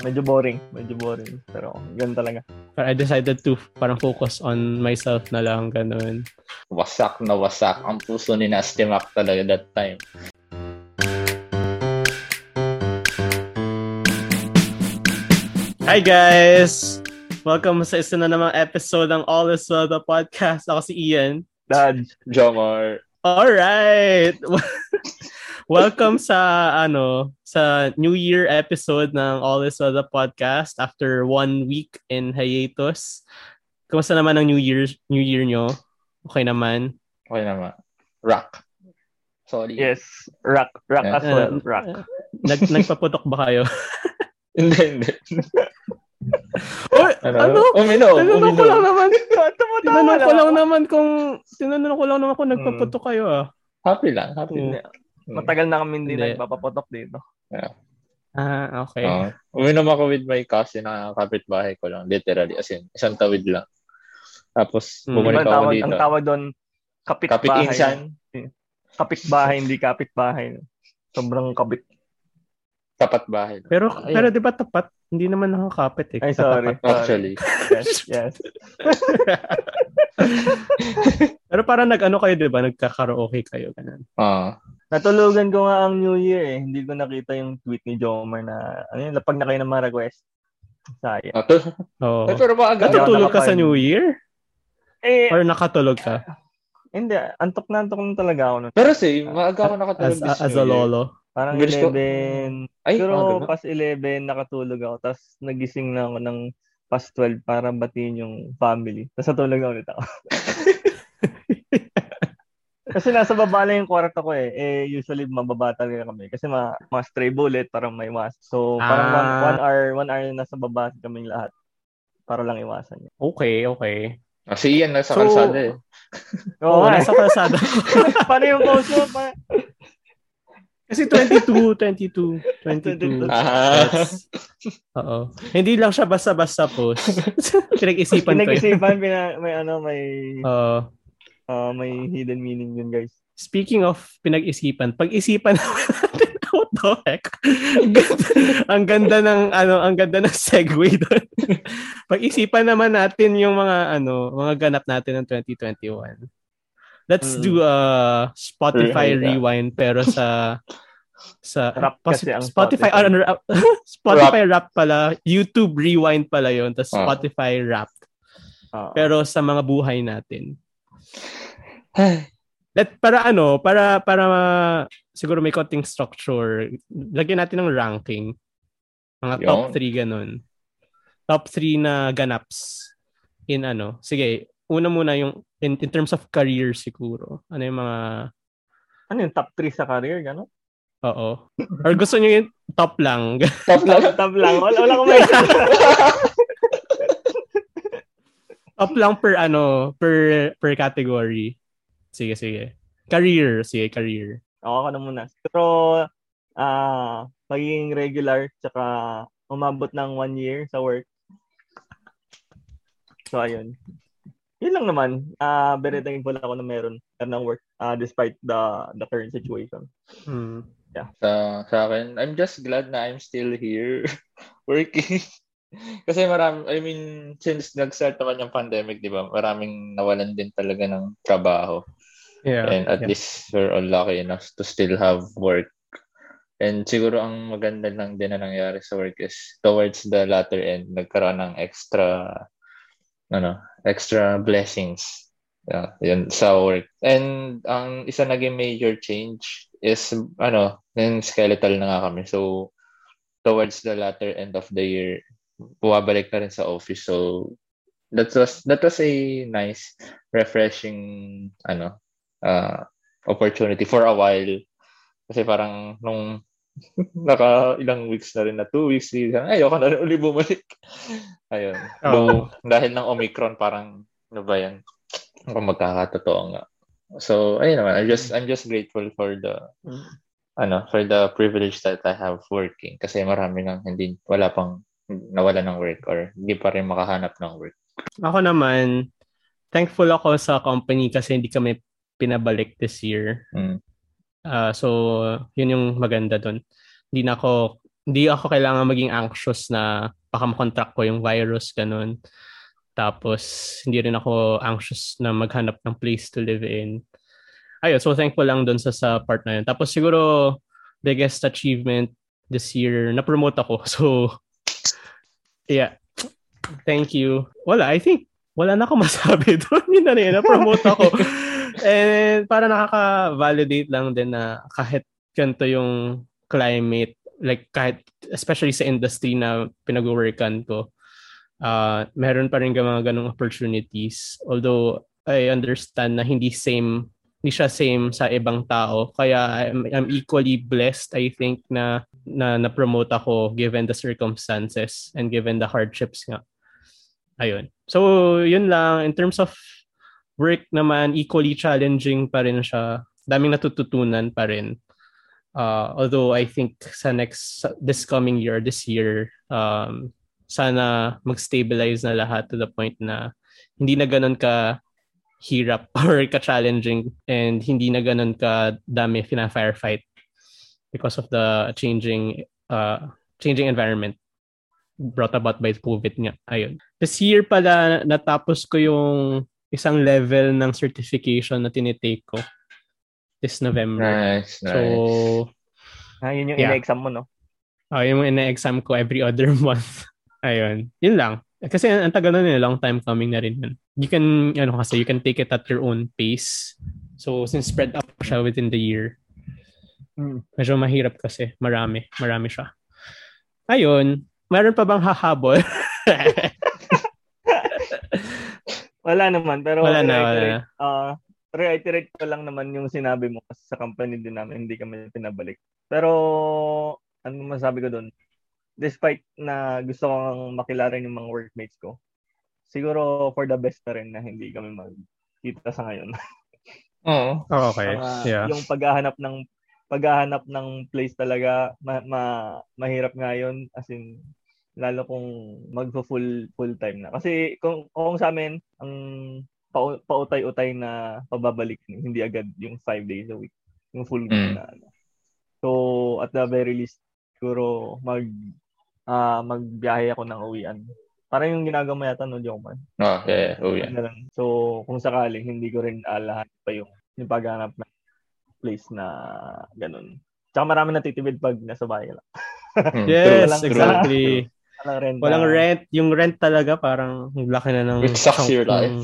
Medyo boring. Medyo boring. Pero ganun talaga. But I decided to parang focus on myself na lang, ganun. Wasak na wasak. Ang puso ni Nasty Mac talaga that time. Hi guys! Welcome sa isa na namang episode ng All Is Well the podcast. Ako si Ian. Dad. Jomar. Alright! Welcome sa ano sa New Year episode ng All Is Well the podcast after one week in hiatus. Kumusta naman ang New Year New Year nyo? Okay naman? Okay naman. Rock. Sorry. Yes. Rock. Rock Yeah. as well. Uh, Rock. Nag nagpaputok ba kayo? Hindi, hindi. Oy, ano? Uminom. Tinanong ko lang naman. Tinanong ko lang naman kung tinanong ko lang naman kung nagpaputok kayo ah. Happy lang. Happy Hmm. lang. Matagal na kami hindi Hindi. nagpapapotok dito. Ah, okay. Oo. uminom ako with my cousin na kapitbahay ko lang. Literally. As in, isang tawid lang. Tapos, Hmm. bumalik ang ako tawag, dito. ang tawag doon, kapitbahay. Kapit-insan. Kapitbahay, hindi kapitbahay. Sobrang kapit. Tapat bahay. lang. Pero Ayun. pero 'di ba tapat? Hindi naman nakakapit eh. Ay, sorry. Tapat. Actually. Yes, yes. Pero parang nag-ano kayo 'di ba? Nagka-karaoke kayo ganun. Ah. Natulugan ko nga ang New Year eh. Hindi ko nakita yung tweet ni Jomar na, ano yun, lapag na kayo ng mga request. Sayang. Ah, to- Oo. Ay, pero maaga. Natutulog ka sa New Year? Eh, Or nakatulog ka? hindi. Antok na antok na talaga ako nun. Pero same, maaga ako nakatulog As, this as a lolo? Parang Bilis ko- 11. Ay, Pero ah, ganun. pas 11, nakatulog ako. Tapos nagising na ako ng pas 12 para batiin yung family. Tapos natulog na ulit ako. Kasi nasa baba lang yung kwarto ko eh. Eh, usually mababa talaga kami. Kasi mga, mga stray bullet, parang may iwas. So, parang one, Ah. one hour, one hour nasa baba kaming lahat. Para lang iwasan niya. Okay, okay. Ah, si Ian nasa So- kalsada eh. Oo, eh. nasa kalsada. Paano yung post mo? Pa- Kasi 22, 22, 22. Ah. Oo. Hindi lang siya basta-basta post. Pinag-isipan ko yun. Pinag-isipan, pina, may ano, may, Oo. ah, may hidden meaning yun, guys. Speaking of pinag-isipan, pag-isipan natin what the heck? Ang ganda, ang ganda ng ano, ang ganda ng segue doon. pag-isipan naman natin yung mga ano, mga ganap natin ng 2021. Let's Mm. do a Spotify rewind pero sa sa Rap pas- kasi ang Spotify Spotify. ano, rap- Spotify rap pala, YouTube rewind pala 'yon, tapos Ah. Spotify rap. Oo. Pero sa mga buhay natin. Let para ano, para para ma- siguro may konting structure. Lagyan natin ng ranking. Mga top Yun. 3 ganun. Top 3 na ganaps in ano. Sige, una muna yung in, in terms of career siguro. Ano yung mga ano yung top 3 sa career, gano'n? oo. Or gusto niyo yung top lang. Top lang. top lang. Wala, wala ko may... top lang per ano, per per category. Sige, sige. Career, sige, career. Ako ka na muna. Pero, ah, pagiging regular, tsaka umabot ng one year sa work. So, ayun. Yun lang naman. Ah, very thankful ako na meron meron ng work ah, despite the the current situation. Hmm. Sa, sa akin, I'm just glad na I'm still here working. Kasi marami, I mean, since nag-start naman yung pandemic, di ba, maraming nawalan din talaga ng trabaho. Yeah. And at yeah. least we're all lucky enough to still have work. And siguro ang maganda lang din na nangyari sa work is towards the latter end, nagkaroon ng extra, ano, extra blessings. Yeah, yun, sa work. And ang isa naging major change is, ano, yung skeletal na nga kami. So, towards the latter end of the year, bumabalik na rin sa office. So, that was, that was a nice, refreshing, ano, uh, opportunity for a while. Kasi parang nung naka ilang weeks na rin na two weeks, ay, ayoko na rin uli bumalik. Ayun. Oo. Though, dahil ng Omicron, parang, ano ba yan? Kung magkakatotoo nga. So, ayun naman. I'm just, I'm just grateful for the, ano, for the privilege that I have working. Kasi marami nang hindi, wala pang nawala ng work or hindi pa rin makahanap ng work. Ako naman, thankful ako sa company kasi hindi kami pinabalik this year. Mm. Ah, so, yun yung maganda doon. Hindi na ako hindi ako kailangan maging anxious na baka makontract ko yung virus, ganun. Tapos, hindi rin ako anxious na maghanap ng place to live in. Ayun, so thankful lang dun sa, sa part na yun. Tapos siguro, biggest achievement this year, na-promote ako. So, yeah. Thank you. Wala, I think, wala na ako masabi doon. Yun na rin, na-promote ako. And para nakaka-validate lang din na kahit ganito yung climate, like kahit especially sa industry na pinag-workan ko, uh, meron pa rin mga ganong opportunities. Although I understand na hindi same hindi siya same sa ibang tao. Kaya I'm, I'm equally blessed, I think, na, na na-promote ako given the circumstances and given the hardships nga. Ayun. So, yun lang. In terms of work naman, equally challenging pa rin siya. Daming natututunan pa rin. Uh, although I think sa next, this coming year, this year, um, sana mag-stabilize na lahat to the point na hindi na ganun ka hirap or ka-challenging and hindi na ganun ka dami fina-firefight because of the changing uh, changing environment brought about by COVID nga. Ayun. This year pala natapos ko yung isang level ng certification na tinitake ko this November. Nice, nice. So, Ah, yun yung Yeah. ina-exam mo, no? uh, yung ina-exam ko every other month. Ayun. Yun lang. Kasi ang tagal na nila, long time coming na rin yun. You can, ano kasi, you can take it at your own pace. So, since spread up siya within the year, Mm. medyo mahirap kasi. Marami. Marami siya. Ayun. Meron pa bang hahabol? Wala naman, pero Wala na, wala reiterate, ah, reiterate ko lang naman yung sinabi mo kasi sa company din namin, hindi kami pinabalik. Pero, ano masabi ko doon? Despite na gusto kong makilala yung mga workmates ko, siguro for the best na rin na hindi kami magkita sa ngayon. Oo. oh, okay. Ah, Yeah. Yung paghahanap ng paghahanap ng place talaga ma, ma- mahirap nga yun as in lalo kung magfo full full time na kasi kung kung sa amin ang pau- pautay-utay na pababalik hindi agad yung five days a week yung full week Mm. na ano. so at the very least siguro mag ah magbiyahe ako ng uwian parang yung ginagawa yata no Joman Oh, yeah, oh, yeah. So, kung sakali, hindi ko rin alahan pa yung, yung paghanap ng place na ganun. Tsaka marami natitibid pag nasa bahay lang. Hmm, Yes, exactly. Walang rent. Walang rent. Yung rent talaga parang ang laki na ng... It sucks your ng- life.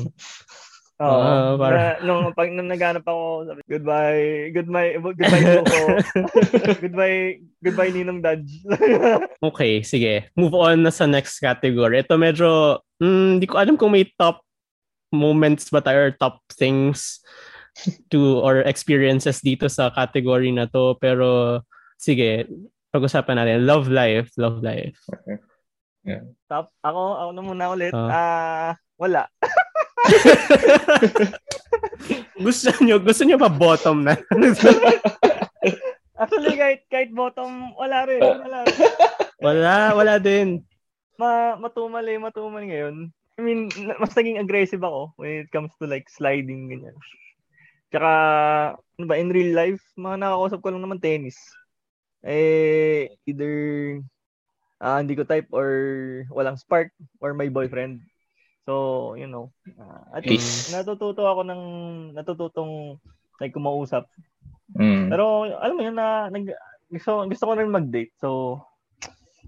Oo. Ah, para- Na- nung, pag nung naghanap ako, sabi, goodbye, goodbye, goodbye, Joko. goodbye, goodbye, Ninong Dodge. Okay, sige. Move on na sa next category. Ito medyo, hmm, hindi ko alam kung may top moments ba tayo or top things to or experiences dito sa category na to. Pero, sige, pag-usapan natin. Love life, love life. Top, ako, ako na muna ulit. Ah. Ah, wala. gusto nyo, gusto nyo ba bottom na? Actually, kahit, kahit bottom, wala rin. Wala. wala, wala din. ma matumal eh, matumal ngayon. I mean, mas naging aggressive ako when it comes to like sliding ganyan. Tsaka, ano ba, in real life, mga nakakausap ko lang naman tennis. Eh, either ah, hindi ko type or walang spark or may boyfriend. So, you know, ah, at least Peace. natututo ako ng natututong like kumausap. Mm. Pero alam mo yun na nag, gusto, gusto ko rin mag-date. So,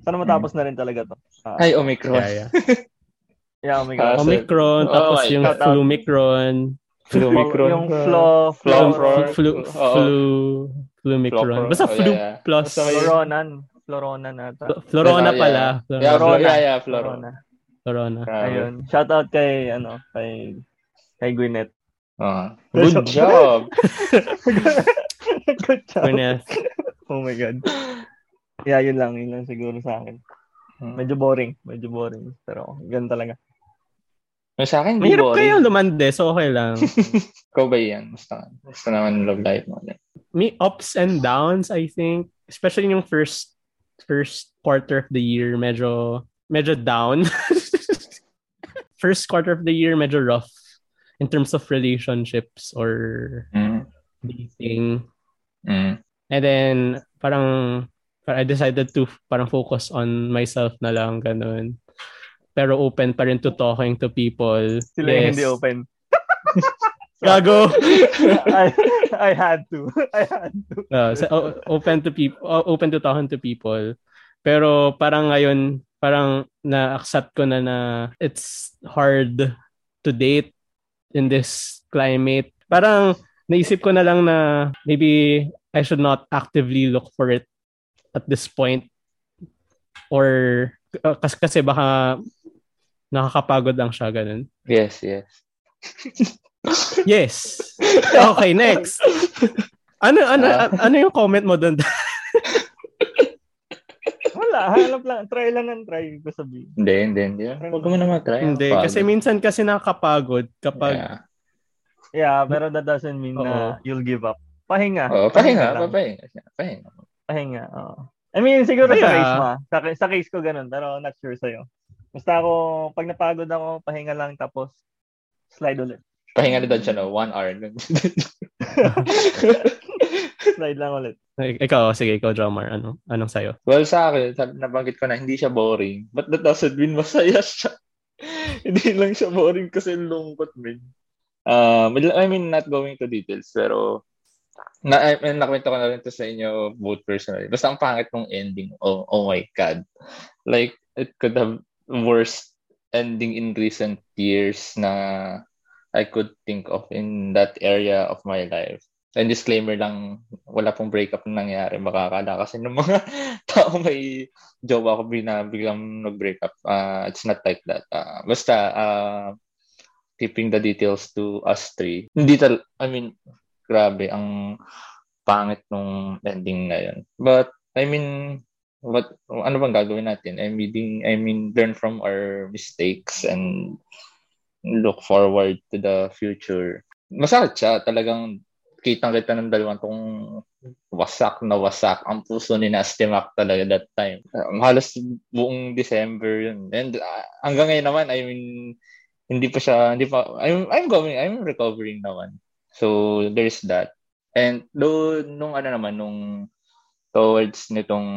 sana matapos na rin talaga to. Ah, Ay, Omicron. Yeah, yeah. yeah, oh my Ah, God. so- Omicron, Oh tapos my yung God. Flumicron. Omicron. yung flo, flo, Flo- flo, Flu, Oo. flu, Flumicron. Basta Oh, flu plus. Basta may- Floronan. Floronan ata. Fl- Florona Yeah, pala. Yeah, Florona. Flo- yeah, yeah, Floro. Florona. Florona. Grabe. Ayun. Shout out kay, ano, kay, kay Gwyneth. Ah. Good job. Good job. Gwyneth. Oh my God. Yeah, yun lang. Yun lang siguro sa akin. Medyo boring. Medyo boring. Pero, ganun talaga. Yung sa akin, Mahirap kayo boring. lumande, so okay lang. Ikaw ba yan? Gusto, gusto naman love life mo. May ups and downs, I think. Especially yung first first quarter of the year, medyo medyo down. first quarter of the year, medyo rough in terms of relationships or Mm. dating. Mm. And then, parang, I decided to parang focus on myself na lang, ganun. Pero open pa rin to talking to people. Sila yes. hindi open. Gago. I, had to. I had to. Uh, so, open to people, open to talking to people. Pero parang ngayon, parang na-accept ko na na it's hard to date in this climate. Parang naisip ko na lang na maybe I should not actively look for it at this point or uh, kasi, kasi baka nakakapagod lang siya ganun. Yes, yes. Yes. Okay, next. Ano ano uh, ano yung comment mo doon? Wala, hanap lang, try lang ng try ko sabihin. Hindi, hindi, hindi. Huwag mo na mag-try. Hindi, Pagod. kasi minsan kasi nakakapagod kapag Yeah. Yeah, pero that doesn't mean Oo. na you'll give up. Pahinga. Oh, pahinga, lang. pahinga. Pahinga. Pahinga, oo. I mean, siguro sa Kaya- case mo. ah. Sa, sa case ko ganun, pero not sure sa'yo. Basta ako, pag napagod ako, pahinga lang tapos slide ulit. Pahinga na doon siya, no? One hour. Slide lang ulit. Ik- ikaw, sige, ikaw drummer, ano anong sayo? well, sa akin, nabanggit ko na, hindi siya boring. But that doesn't mean masaya siya. hindi lang siya boring kasi lungkot, man. Um, I mean, not going to details, pero na, I mean, nakwento ko na rin to sa inyo both personally. Basta ang pangit ng ending. Oh, oh my God. Like, it could have worst ending in recent years na I could think of in that area of my life. And disclaimer lang, wala pong breakup na nangyari. Baka akala kasi ng mga tao may jowa ko bina, biglang nag-breakup. Uh, it's not like that. Uh, basta, uh, keeping the details to us three. Hindi tal, I mean, grabe, ang pangit nung ending na yun. But, I mean, what, ano bang gagawin natin? I mean, I mean, learn from our mistakes and look forward to the future. Masakit siya. Talagang kitang kita ng dalawang tong wasak na wasak ang puso ni Nasty Mac talaga that time. Um, halos buong December yun. And uh, hanggang ngayon naman, I mean, hindi pa siya, hindi pa, I'm, I'm going, I'm recovering naman. So, there's that. And do, nung ano naman, nung towards nitong,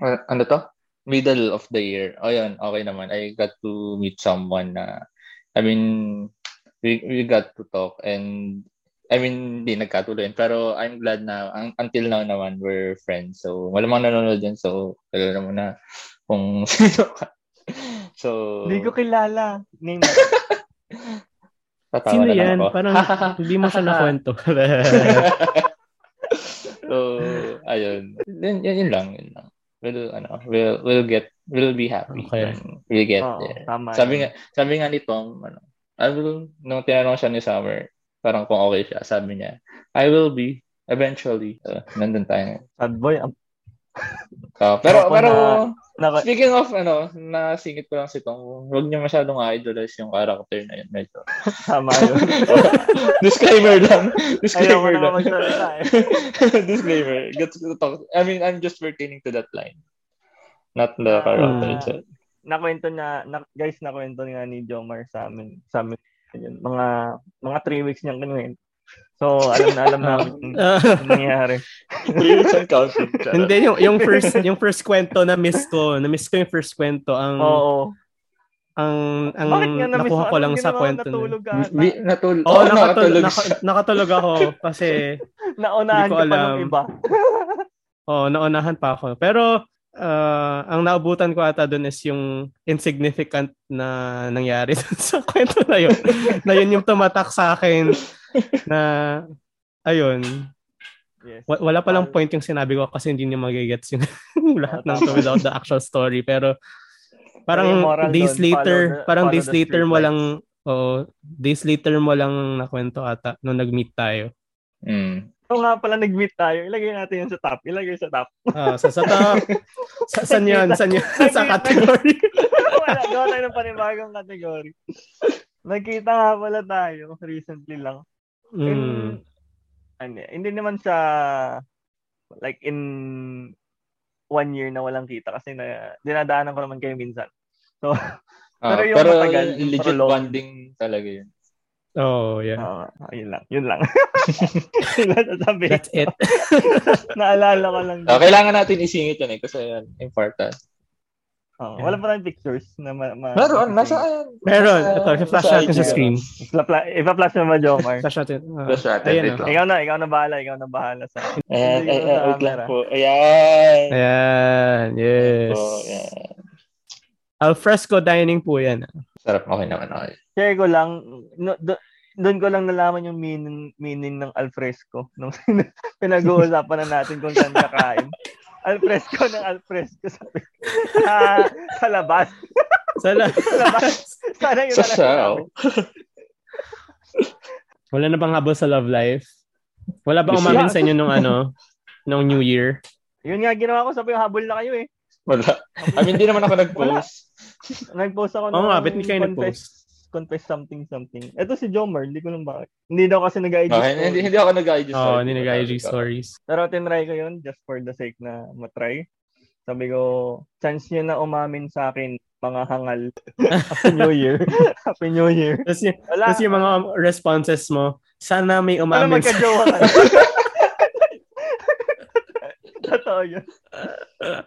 uh, ano to? Middle of the year. Oh, yun, okay naman. I got to meet someone na, I mean, we, we got to talk and I mean, hindi nagkatuloy. Pero I'm glad na, un- until now naman, we're friends. So, wala mang nanonood dyan. So, kilala mo na kung sino ka. So, Hindi ko kilala. Name. tatawa Sino na yan? ako. Parang hindi mo siya nakwento. so, ayun. Yun, yun, yun lang. Yun We'll, ano, we'll, we'll get, we'll be happy. Okay. We'll get Oo, there. tama Sabi yun. nga, sabi nga ni Tom, ano, I will, nung tinanong siya ni Summer, parang kung okay siya, sabi niya, I will be, eventually. So, nandun tayo. Sad boy. Ang, Uh, pero, pero, na, na, speaking of, ano, nasingit ko lang si Tom, huwag niyo masyadong idolize yung character na yun. Medyo. tama yun. Disclaimer lang. Ayaw Disclaimer na lang. magsalita eh. Disclaimer. Gets to talk. I mean, I'm just pertaining to that line. Not the Ah. character Mm. itself. nakwento niya, na, guys, nakwento nga ni Jomar sa amin, sa amin, yun, mga, mga three weeks niyang kinuwento. So, alam na alam namin kung Ah, ano nangyayari. Lyrics and counting. hindi yung yung first yung first kwento na miss ko, na miss ko yung first kwento ang Oo. ang ang Bakit nga na-miss nakuha ko lang sa kwento na. Natulog ka. Bi- natul- Oo, oh, nakatulog, nakatulog nakatulog ako kasi Naunahan ko ka pa ng alam. iba. oh, naunahan pa ako. Pero ah, ang naabutan ko ata doon is yung insignificant na nangyari sa kwento na yun. na yun yung tumatak sa akin na ayun, Yes. wa- wala pa lang point yung sinabi ko kasi hindi niya magigets yung lahat ng to without the actual story. Pero parang days doon, later, follow the- parang follow days later mo lang, oh, days later mo lang nakwento ata nung nag-meet tayo. Mm. Oo nga pala, nag-meet tayo. Ilagay natin yun sa top. Ilagay sa top. Ah, sa sa top. sa saan yun? Saan yun? sa category. Wala, gawa tayo ng panibagong category. Nagkita nga pala tayo recently lang. Mm. In, ano, hindi naman siya like in one year na walang kita kasi na dinadaanan ko naman kayo minsan. So, Ah, Pero yung pero matagal, yung legit prolonged. bonding talaga yun. Oh, yeah. Oo, yun lang. Yun lang. yun lang. That's it. Naalala ko lang. Ah, kailangan natin isingit yun eh kasi yan, important. Oo, wala pa tayong pictures na ma... ma Meron, nasa ayan. Meron. Ito, flash natin sa screen. Ipa-flash ba, Jomar? Flash natin. Ah, Flash natin, ayan, oh. lang. ikaw na, ikaw na bahala, ikaw na bahala sa Ayan, ko ayan, sa ayan, wait lang po. Ayan. Ayan. Yes. Po, ayan. Alfresco dining po yan. Sarap, okay naman, okay. share ko lang, no, do, doon ko lang nalaman yung meaning, meaning ng alfresco nung pinag-uusapan na natin kung saan kakain. Alfresco ng alfresco ko. Ah, sa labas. Sala. Sa labas. Sana yun Sa Shao. Wala na bang habol sa love life? Wala ba Yes, umamin sa inyo nung ano, nung New Year? Yun nga ginawa ko, sabi ko, habol na kayo eh. Wala. I mean, hindi naman ako nag-post. Nag-post ako Oo nga, ba't hindi kayo confess, confess something something. Ito si Jomer, hindi ko lang bakit. Hindi daw kasi nag-IG Okay, story. hindi, hindi ako nag-IG Oo, oh, hindi nag-IG stories. Pero tinry ko yun just for the sake na matry. Sabi ko, chance nyo na umamin sa akin, mga hangal. Happy New Year. Happy New Year. Tapos yung, Wala. tapos yung mga responses mo, sana may umamin sa... magka-jowa ka? Totoo yun.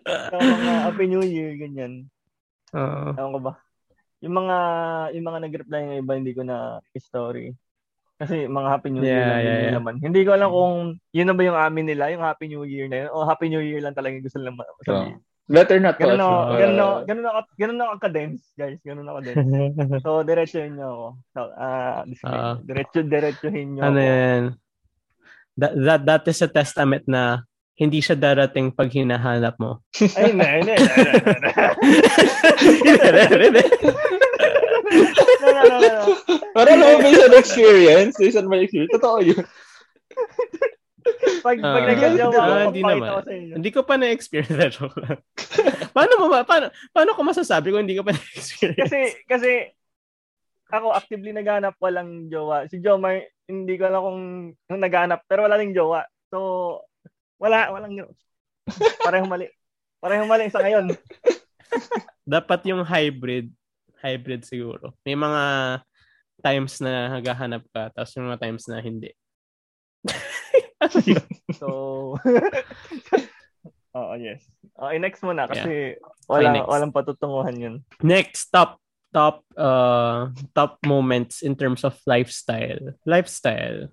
Sa mga Happy New Year, ganyan. Oo. Ewan ko ba? Yung mga yung mga nag-reply ng iba, hindi ko na story. Kasi mga Happy New Year Yeah, lang yeah, yeah. naman. Hindi ko alam kung yun na ba yung amin nila, yung Happy New Year na yun. O Happy New Year lang talaga yung gusto nilang ma- sabihin. Better not to. Ganun ako, uh, ganun ako, ganun ako, ganun ako ka-dense, guys. Ganun ako dense. So, diretsuhin niyo ako. So, ah, disclaimer. Ah. diretso, diretsuhin niyo ano ako. yan? That, that, that is a testament na hindi siya darating pag hinahanap mo. Ay, na, na, na. No, no, no, no, alam mo, based on experience, based on my experience, totoo yun. Pag, pag ako, hindi naman. ko sa inyo. Hindi ko pa na-experience na joke lang. paano mo ba? Paano, paano ko masasabi kung hindi ko pa na-experience? Kasi, kasi, ako actively naghanap walang jowa. Si Jomar, hindi ko alam kung, kung naghanap, pero wala ring jowa. So, wala, walang jowa. Parehong mali. Parehong mali sa ngayon. Dapat yung hybrid. Hybrid siguro. May mga times na naghahanap ka, tapos yung mga times na hindi. ano? So, Oo, yes. Okay, next muna kasi Okay, walang, next. walang patutunguhan yun. Next, top top uh top moments in terms of lifestyle. Lifestyle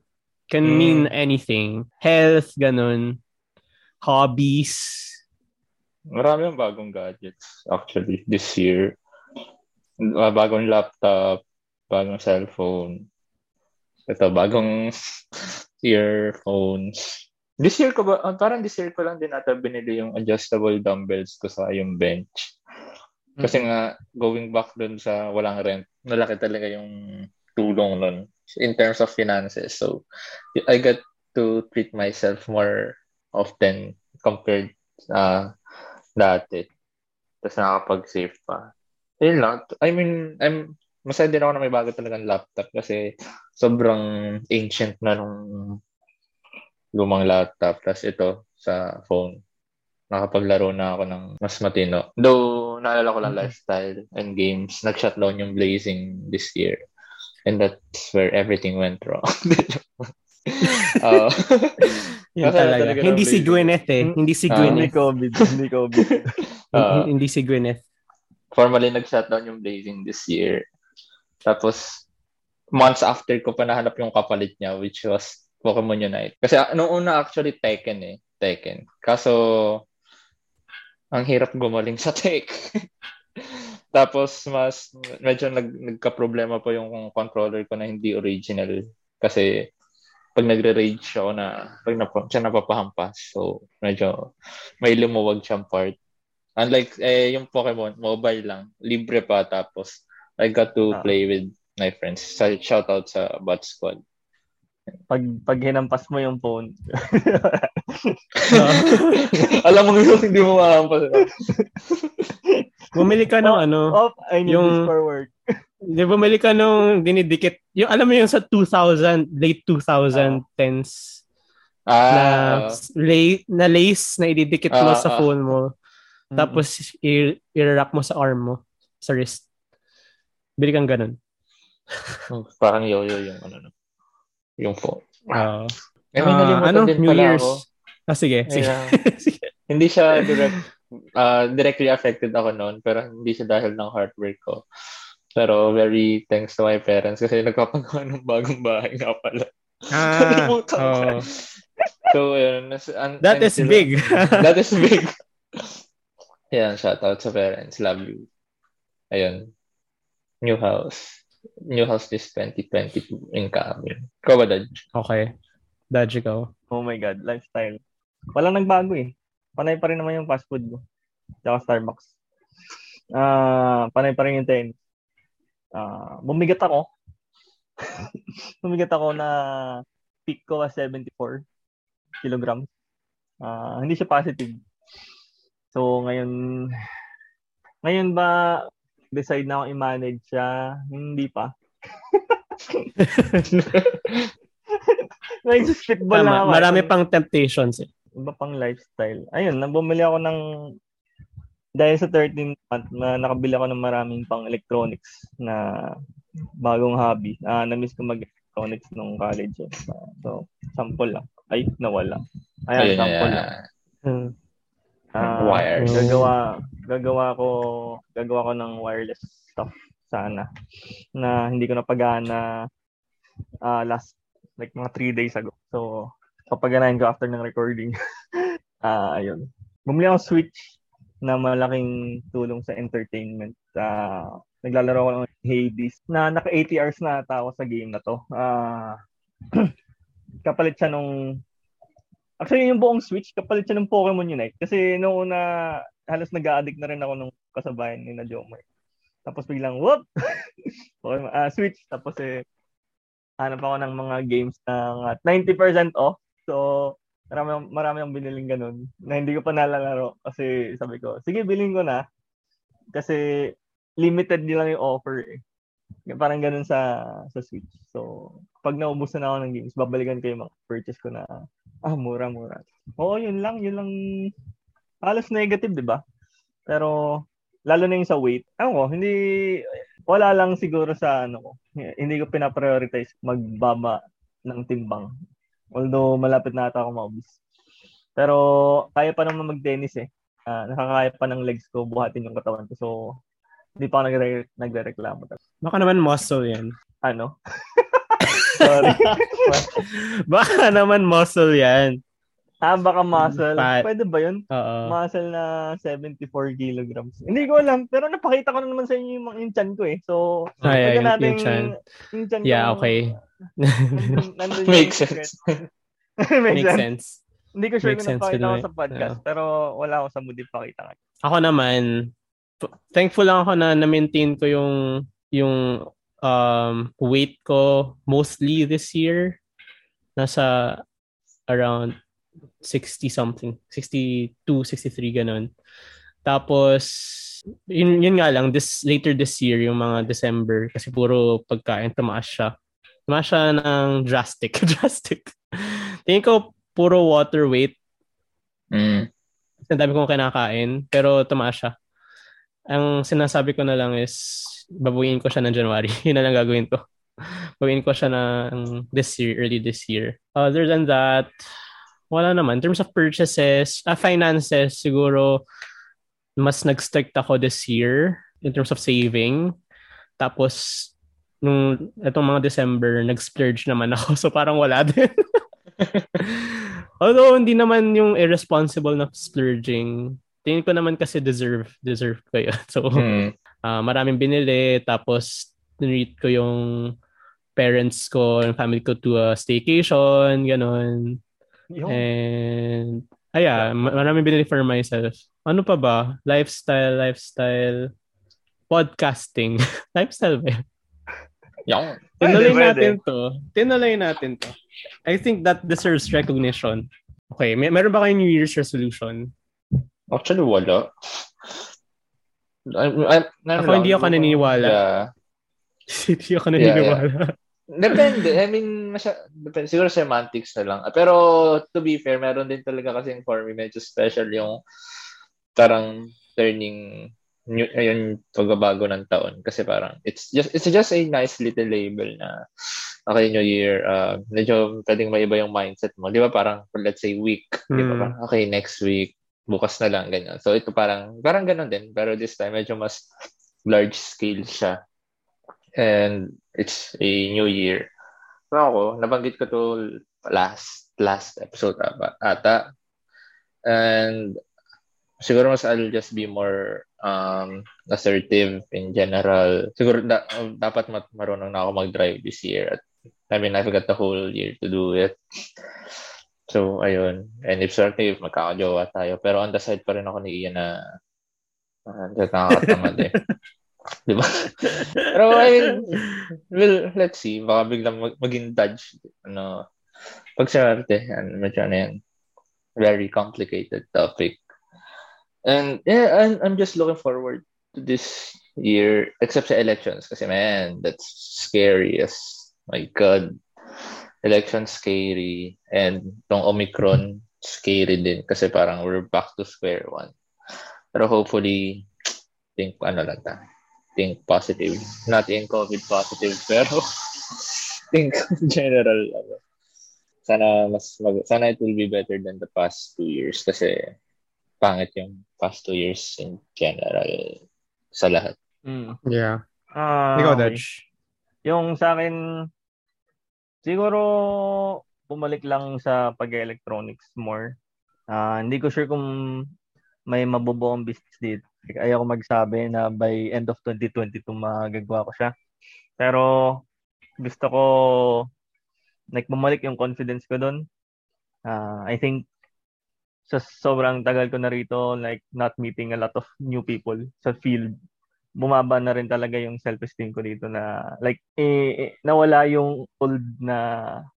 can Mm. mean anything. Health, ganun. Hobbies. Marami yung bagong gadgets, actually, this year. Uh, bagong laptop, bagong cellphone. Ito, bagong earphones. This year ko ba, ah, parang this year ko lang din ata binili yung adjustable dumbbells ko sa yung bench. Kasi nga, going back dun sa walang rent, malaki talaga yung tulong nun in terms of finances. So, I got to treat myself more often compared uh, dati. Tapos nakakapag-save pa. Yun lang. I mean, I'm masaya din ako na may bago talagang laptop kasi sobrang ancient na nung lumang laptop. Tapos ito sa phone. Nakapaglaro na ako ng mas matino. Though, naalala ko lang Mhm. lifestyle and games. Nag-shutdown yung Blazing this year. And that's where everything went wrong. uh, Yun Kasi talaga. talaga Hindi si. Gwyneth eh. Hindi si Ah, Hindi Gwyneth. COVID. Hindi COVID. Ah. Hindi si Gwyneth. formally nag-shutdown yung Blazing this year. Tapos, months after ko pa nahanap yung kapalit niya, which was Pokemon Unite. Kasi ah, nung una actually Tekken eh. Tekken. Kaso, ang hirap gumaling sa tech. Tapos, mas, medyo nag, nagka-problema po yung controller ko na hindi original. Kasi, pag nagre-rage ako na, pag nap siya napapahampas. So, medyo may lumuwag siyang part. Unlike eh, yung Pokemon, mobile lang. Libre pa. Tapos, I got to Ah. play with my friends. Sa, shout out sa Bot Squad. Pag, pag hinampas mo yung phone. Alam mo yung hindi mo mahampas. Bumili ka ng ano, oh, I need Yung- this for work. Di bumili ka nung dinidikit, yung alam mo yung sa 2000, late 2010s, na, Ah, la- na lace na ididikit mo Ah, sa ah. phone mo. Tapos, i- i-wrap mo sa arm mo, sa wrist. Bili kang ganun. Parang yo-yo yung ano no. Yung phone. Uh, Eh, may Ah, nalimutan ano? din New pala Year's. ako. Ah, sige. sige. Ayan. hindi siya direct, uh, directly affected ako noon, pero hindi siya dahil ng hard work ko. Pero very thanks to my parents kasi nagpapagawa ng bagong bahay nga pala. Ah, oh. So, yun. un- That is until- big. That is big. Ayan, shout out sa parents. Love you. Ayun. New house. New house this 2022 incoming. Ikaw ba, Dad? okay. Dodge ikaw. Oh my God, lifestyle. Walang nagbago eh. Panay pa rin naman yung fast food ko. Tsaka Starbucks. Ah, panay pa rin yung tennis. Ah, bumigat ako. bumigat ako na peak ko was 74 kilograms. Ah, hindi siya positive. So ngayon ngayon ba decide na ako i-manage siya? Hindi pa. Nag-spitball lang Tama. ako. Marami pang temptations eh. iba pang lifestyle. Ayun, nang bumili ako ng dahil sa 13th month na nakabili ako ng maraming pang electronics na bagong hobby. Ah, na-miss ko mag-electronics nung college. Eh. Ah, so, sample lang. Ay, nawala. Ayan, Ayun, sample ayan. lang. Ah, Wires. Gagawa, gagawa ko, gagawa ko ng wireless stuff sana na hindi ko napagana ah, last like mga 3 days ago. So, papaganahin ko after ng recording. Ah, ayun. Bumili ako Switch na malaking tulong sa entertainment. Ah, naglalaro ako ng Hades na naka 80 hours na ata ako sa game na to. Ah, kapalit siya nung Actually, yung buong Switch, kapalit siya ng Pokemon Unite. Kasi noong una, halos nag-addict na rin ako nung kasabayan ni na Jomar. Tapos biglang, whoop! Pokemon, ah, Switch. Tapos eh, hanap ako ng mga games na 90% off. So, marami, marami akong biniling ganun na hindi ko pa nalalaro. Kasi sabi ko, sige, bilhin ko na. Kasi limited lang yung offer eh. Parang ganun sa sa Switch. So, pag naubos na ako ng games, babalikan ko yung mga purchase ko na ah, mura-mura. Oo, yun lang. Yun lang halos negative, di ba? Pero, lalo na yung sa weight. Ewan ko, hindi, wala lang siguro sa ano ko. Hindi ko pinaprioritize magbaba ng timbang. Although, malapit na ata ako maubos. Pero, kaya pa naman mag-tennis eh. Ah, nakakaya pa ng legs ko buhatin yung katawan ko. So, hindi pa ako nagre- nagre-reklamo. Baka naman muscle yan. Ano? Sorry. Baka naman muscle yan. Ah, baka muscle. Fat. Pwede ba yun? Oo. Muscle na 74 kilograms. Hindi ko alam. Pero napakita ko na naman sa inyo yung, mga- yung chan ko eh. So, Ay, pwede yung- natin yung chan. yung chan ko. Yeah, okay. Nandun, Makes sense. Makes sense. sense. Hindi ko sure Makes kung napakita ko sa podcast. yeah. Pero wala ako sa mood ipakita. Ako naman, thankful lang ako na na-maintain ko yung yung um, weight ko mostly this year. Nasa around 60 something. 62, 63 ganun. Tapos, yun, yun nga lang, this, later this year, yung mga December, kasi puro pagkain, tumaas siya. Tumaas siya ng drastic. drastic. Tingin ko, puro water weight Mm. ang dami kong kinakain, pero tumaas siya. Ang sinasabi ko na lang is, babuin ko siya ng January. Yun na lang gagawin ko. Babuin ko siya ng this year, early this year. Other than that, wala naman. In terms of purchases, ah, finances, siguro, mas nag-strict ako this year in terms of saving. Tapos, nung itong mga December, nag-splurge naman ako. So, parang wala din. Although, hindi naman yung irresponsible na splurging. Tingin ko naman kasi deserve, deserve ko yun. So, Mm. ah, maraming binili. Tapos, treat ko yung parents ko, yung family ko to a staycation, ganon. Yung, And, aya, ma- maraming binili for myself. Ano pa ba? Lifestyle, lifestyle, podcasting. lifestyle ba yun? Yung. Tinuloy Pwede, natin to. Tinuloy natin to. I think that deserves recognition. Okay, may meron ba kayong New Year's resolution? Actually, wala. I, I, Ako hindi ako naniniwala. Yeah. Hindi ako naniniwala. Depende. I mean, masya, depende. siguro semantics na lang. Pero to be fair, meron din talaga kasi for me medyo special yung parang turning new, ayun, pagbabago ng taon. Kasi parang, it's just, it's just a nice little label na, okay, New Year, uh, medyo pwedeng maiba yung mindset mo. Di ba parang, let's say, week. Di ba Mm. parang, okay, next week, bukas na lang, ganyan. So, ito parang, parang ganun din. Pero this time, medyo mas large scale siya. And it's a new year. So ako, nabanggit ko to last last episode ata. ata. And siguro mas I'll just be more um, assertive in general. Siguro da- dapat mat- marunong na ako mag-drive this year. At, I mean, I've got the whole year to do it. So, ayun. And if certainly, if magkakajowa tayo. Pero on the side pa rin ako ni Ian na uh, nakakatamad eh. Di ba? Pero I mean, well, let's see. Baka biglang mag- maging dodge. Ano, pag swerte, yan, medyo ano yan. Very complicated topic. And yeah, I'm, I'm just looking forward to this year, except sa elections. Kasi man, that's scary as my God. Election scary. And tong Omicron, scary din. Kasi parang we're back to square one. Pero hopefully, think ano lang ta. Think positive. Not in COVID positive, pero think general. Ano, sana mas mag, sana it will be better than the past two years kasi pangit yung past two years in general sa lahat. Mm. Yeah. Ah, Ikaw, okay. Dutch. Yung sa akin, siguro bumalik lang sa pag-electronics more. Ah, hindi ko sure kung may mabubuong business dito. Like, ayaw ko magsabi na by end of 2022 magagawa ko siya. Pero gusto ko like bumalik yung confidence ko doon. Ah, I think sa sobrang tagal ko na rito, like not meeting a lot of new people sa field, bumaba na rin talaga yung self-esteem ko dito na like eh, eh, nawala yung old na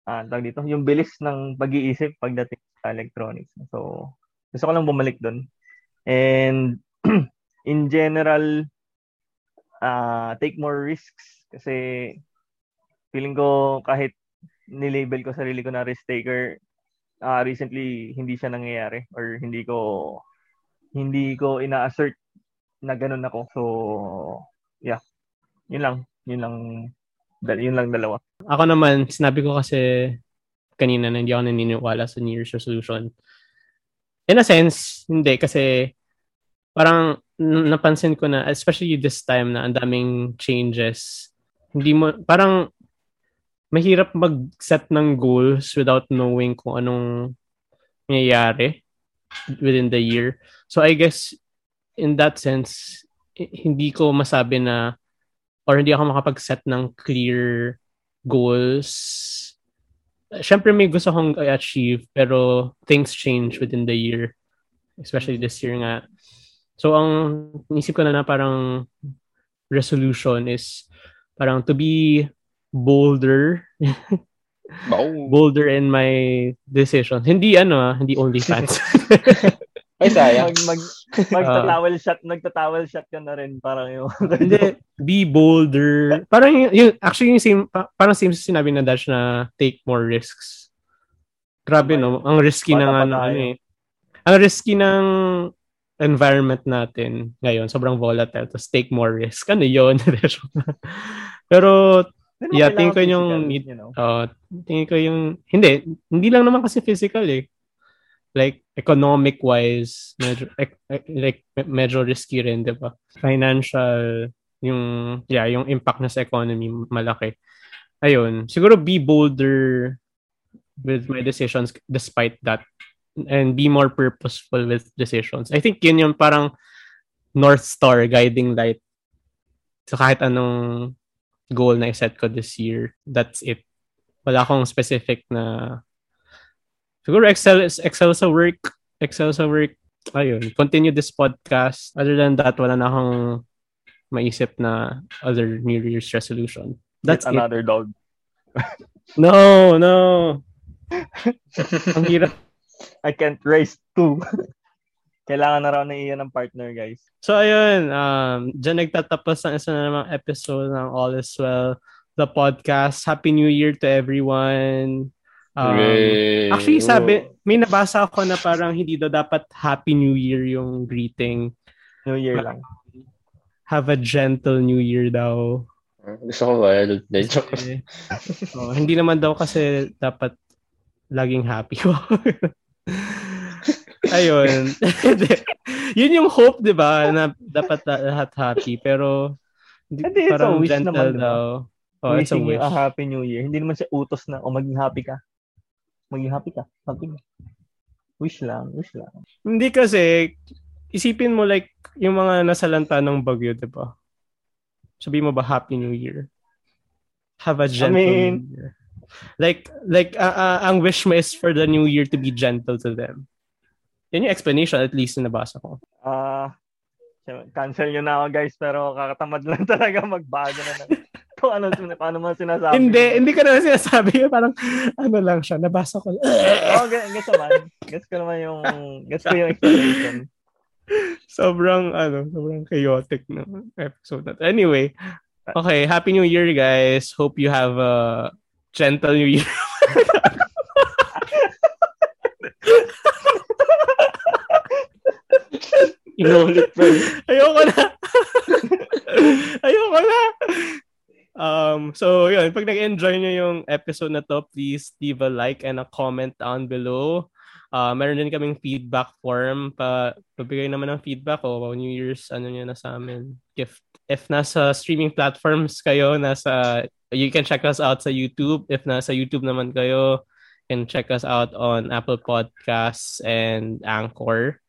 ah, tawag dito, yung bilis ng pag-iisip pagdating sa electronics. So, gusto ko lang bumalik doon. And in general, ah take more risks kasi feeling ko kahit nilabel ko sarili ko na risk taker, ah recently hindi siya nangyayari or hindi ko hindi ko ina-assert na ganun ako. So, yeah. Yun lang. Yun lang. Yun lang dalawa. Ako naman, sinabi ko kasi kanina na hindi ako naniniwala sa New Year's resolution. In a sense, hindi kasi parang napansin ko na, especially this time na ang daming changes, hindi mo, parang mahirap mag-set ng goals without knowing kung anong nangyayari within the year. So I guess in that sense, hindi ko masabi na or hindi ako makapag-set ng clear goals. Siyempre may gusto kong i-achieve pero things change within the year. Especially this year nga. So ang nisip ko na na parang resolution is parang to be bolder bolder in my decisions. Hindi ano ah, hindi only fans. Ay, sayang. Mag, mag, magtatawel shot, nagtatawel shot ka na rin. Parang yung... Hindi, be bolder. Parang yung, yung actually yung same, pa- parang same sa sinabi na Dash na take more risks. Grabe no, ang risky ng ano, ano eh. Ang risky ng environment natin ngayon, sobrang volatile. Tapos take more risk. Ano yun? Pero Pero Yeah, tingin ko yung you know? Uh, tingin ko yung, hindi, hindi lang naman kasi physical eh. Like, economic wise, medyo, like, me- medyo risky rin, di ba? Financial, yung, yeah, yung impact na sa economy, malaki. Ayun, siguro be bolder with my decisions despite that and be more purposeful with decisions. I think yun yung parang North Star guiding light sa kahit anong goal na i-set ko this year. That's it. Wala akong specific na siguro excel excel sa work, excel sa work. Ayun, continue this podcast. Other than that, wala na akong maisip na other New Year's resolution. That's Get it. another dog. No, no. Ang hirap. I can't raise two. Kailangan na raw na iyan ng partner, guys. So ayun, um, dyan nagtatapos ang isa na namang episode ng All Is Well, the podcast. Happy New Year to everyone. Um, Hooray. actually, sabi, may nabasa ako na parang hindi daw dapat Happy New Year yung greeting. New Year lang. have a gentle New Year daw. Gusto ko wild. Eh, oh, hindi naman daw kasi dapat laging happy. Ayun. Yun yung hope, di ba? Na dapat lahat happy. Pero hindi, it's a wish gentle naman, diba? daw. Oh, it's a wish. a happy new year. Hindi naman siya utos na, o maging happy ka. Maging happy ka. Happy. Wish lang, wish lang. Hindi kasi, isipin mo like, yung mga nasalanta ng bagyo, di ba? Sabi mo ba, Happy New Year? Have a gentle mean- New Year. Like, like uh, uh, ang wish mo is for the New Year to be gentle to them. Yan yung explanation, at least, na nabasa ko. Ah, cancel nyo na ako guys, pero kakatamad lang talaga magbago na ng kung ano, paano man sinasabi. hindi, hindi ko na sinasabi. Parang, ano lang siya, nabasa ko. Oo, oh, gets naman. Gets ko naman yung, gets ko yung explanation. sobrang, ano, sobrang chaotic na episode na to. Anyway, okay, Happy New Year, guys. Hope you have a gentle New Year. Inulit pa. Ayoko na. Ayoko na. Um, so, yun. Pag nag-enjoy nyo yung episode na to, please leave a like and a comment down below. Uh, meron din kaming feedback form. Pa, pabigay naman ng feedback o oh, New Year's, ano nyo na sa amin, gift. If nasa streaming platforms kayo, nasa, you can check us out sa YouTube. If nasa YouTube naman kayo, you can check us out on Apple Podcasts and Anchor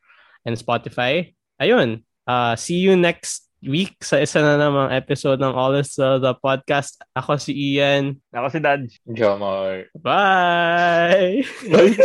and Spotify. Ayun. Uh, see you next week sa isa na namang episode ng All Is Well, the podcast. Ako si Ian. Ako si Dad. Jomar. Bye! Bye.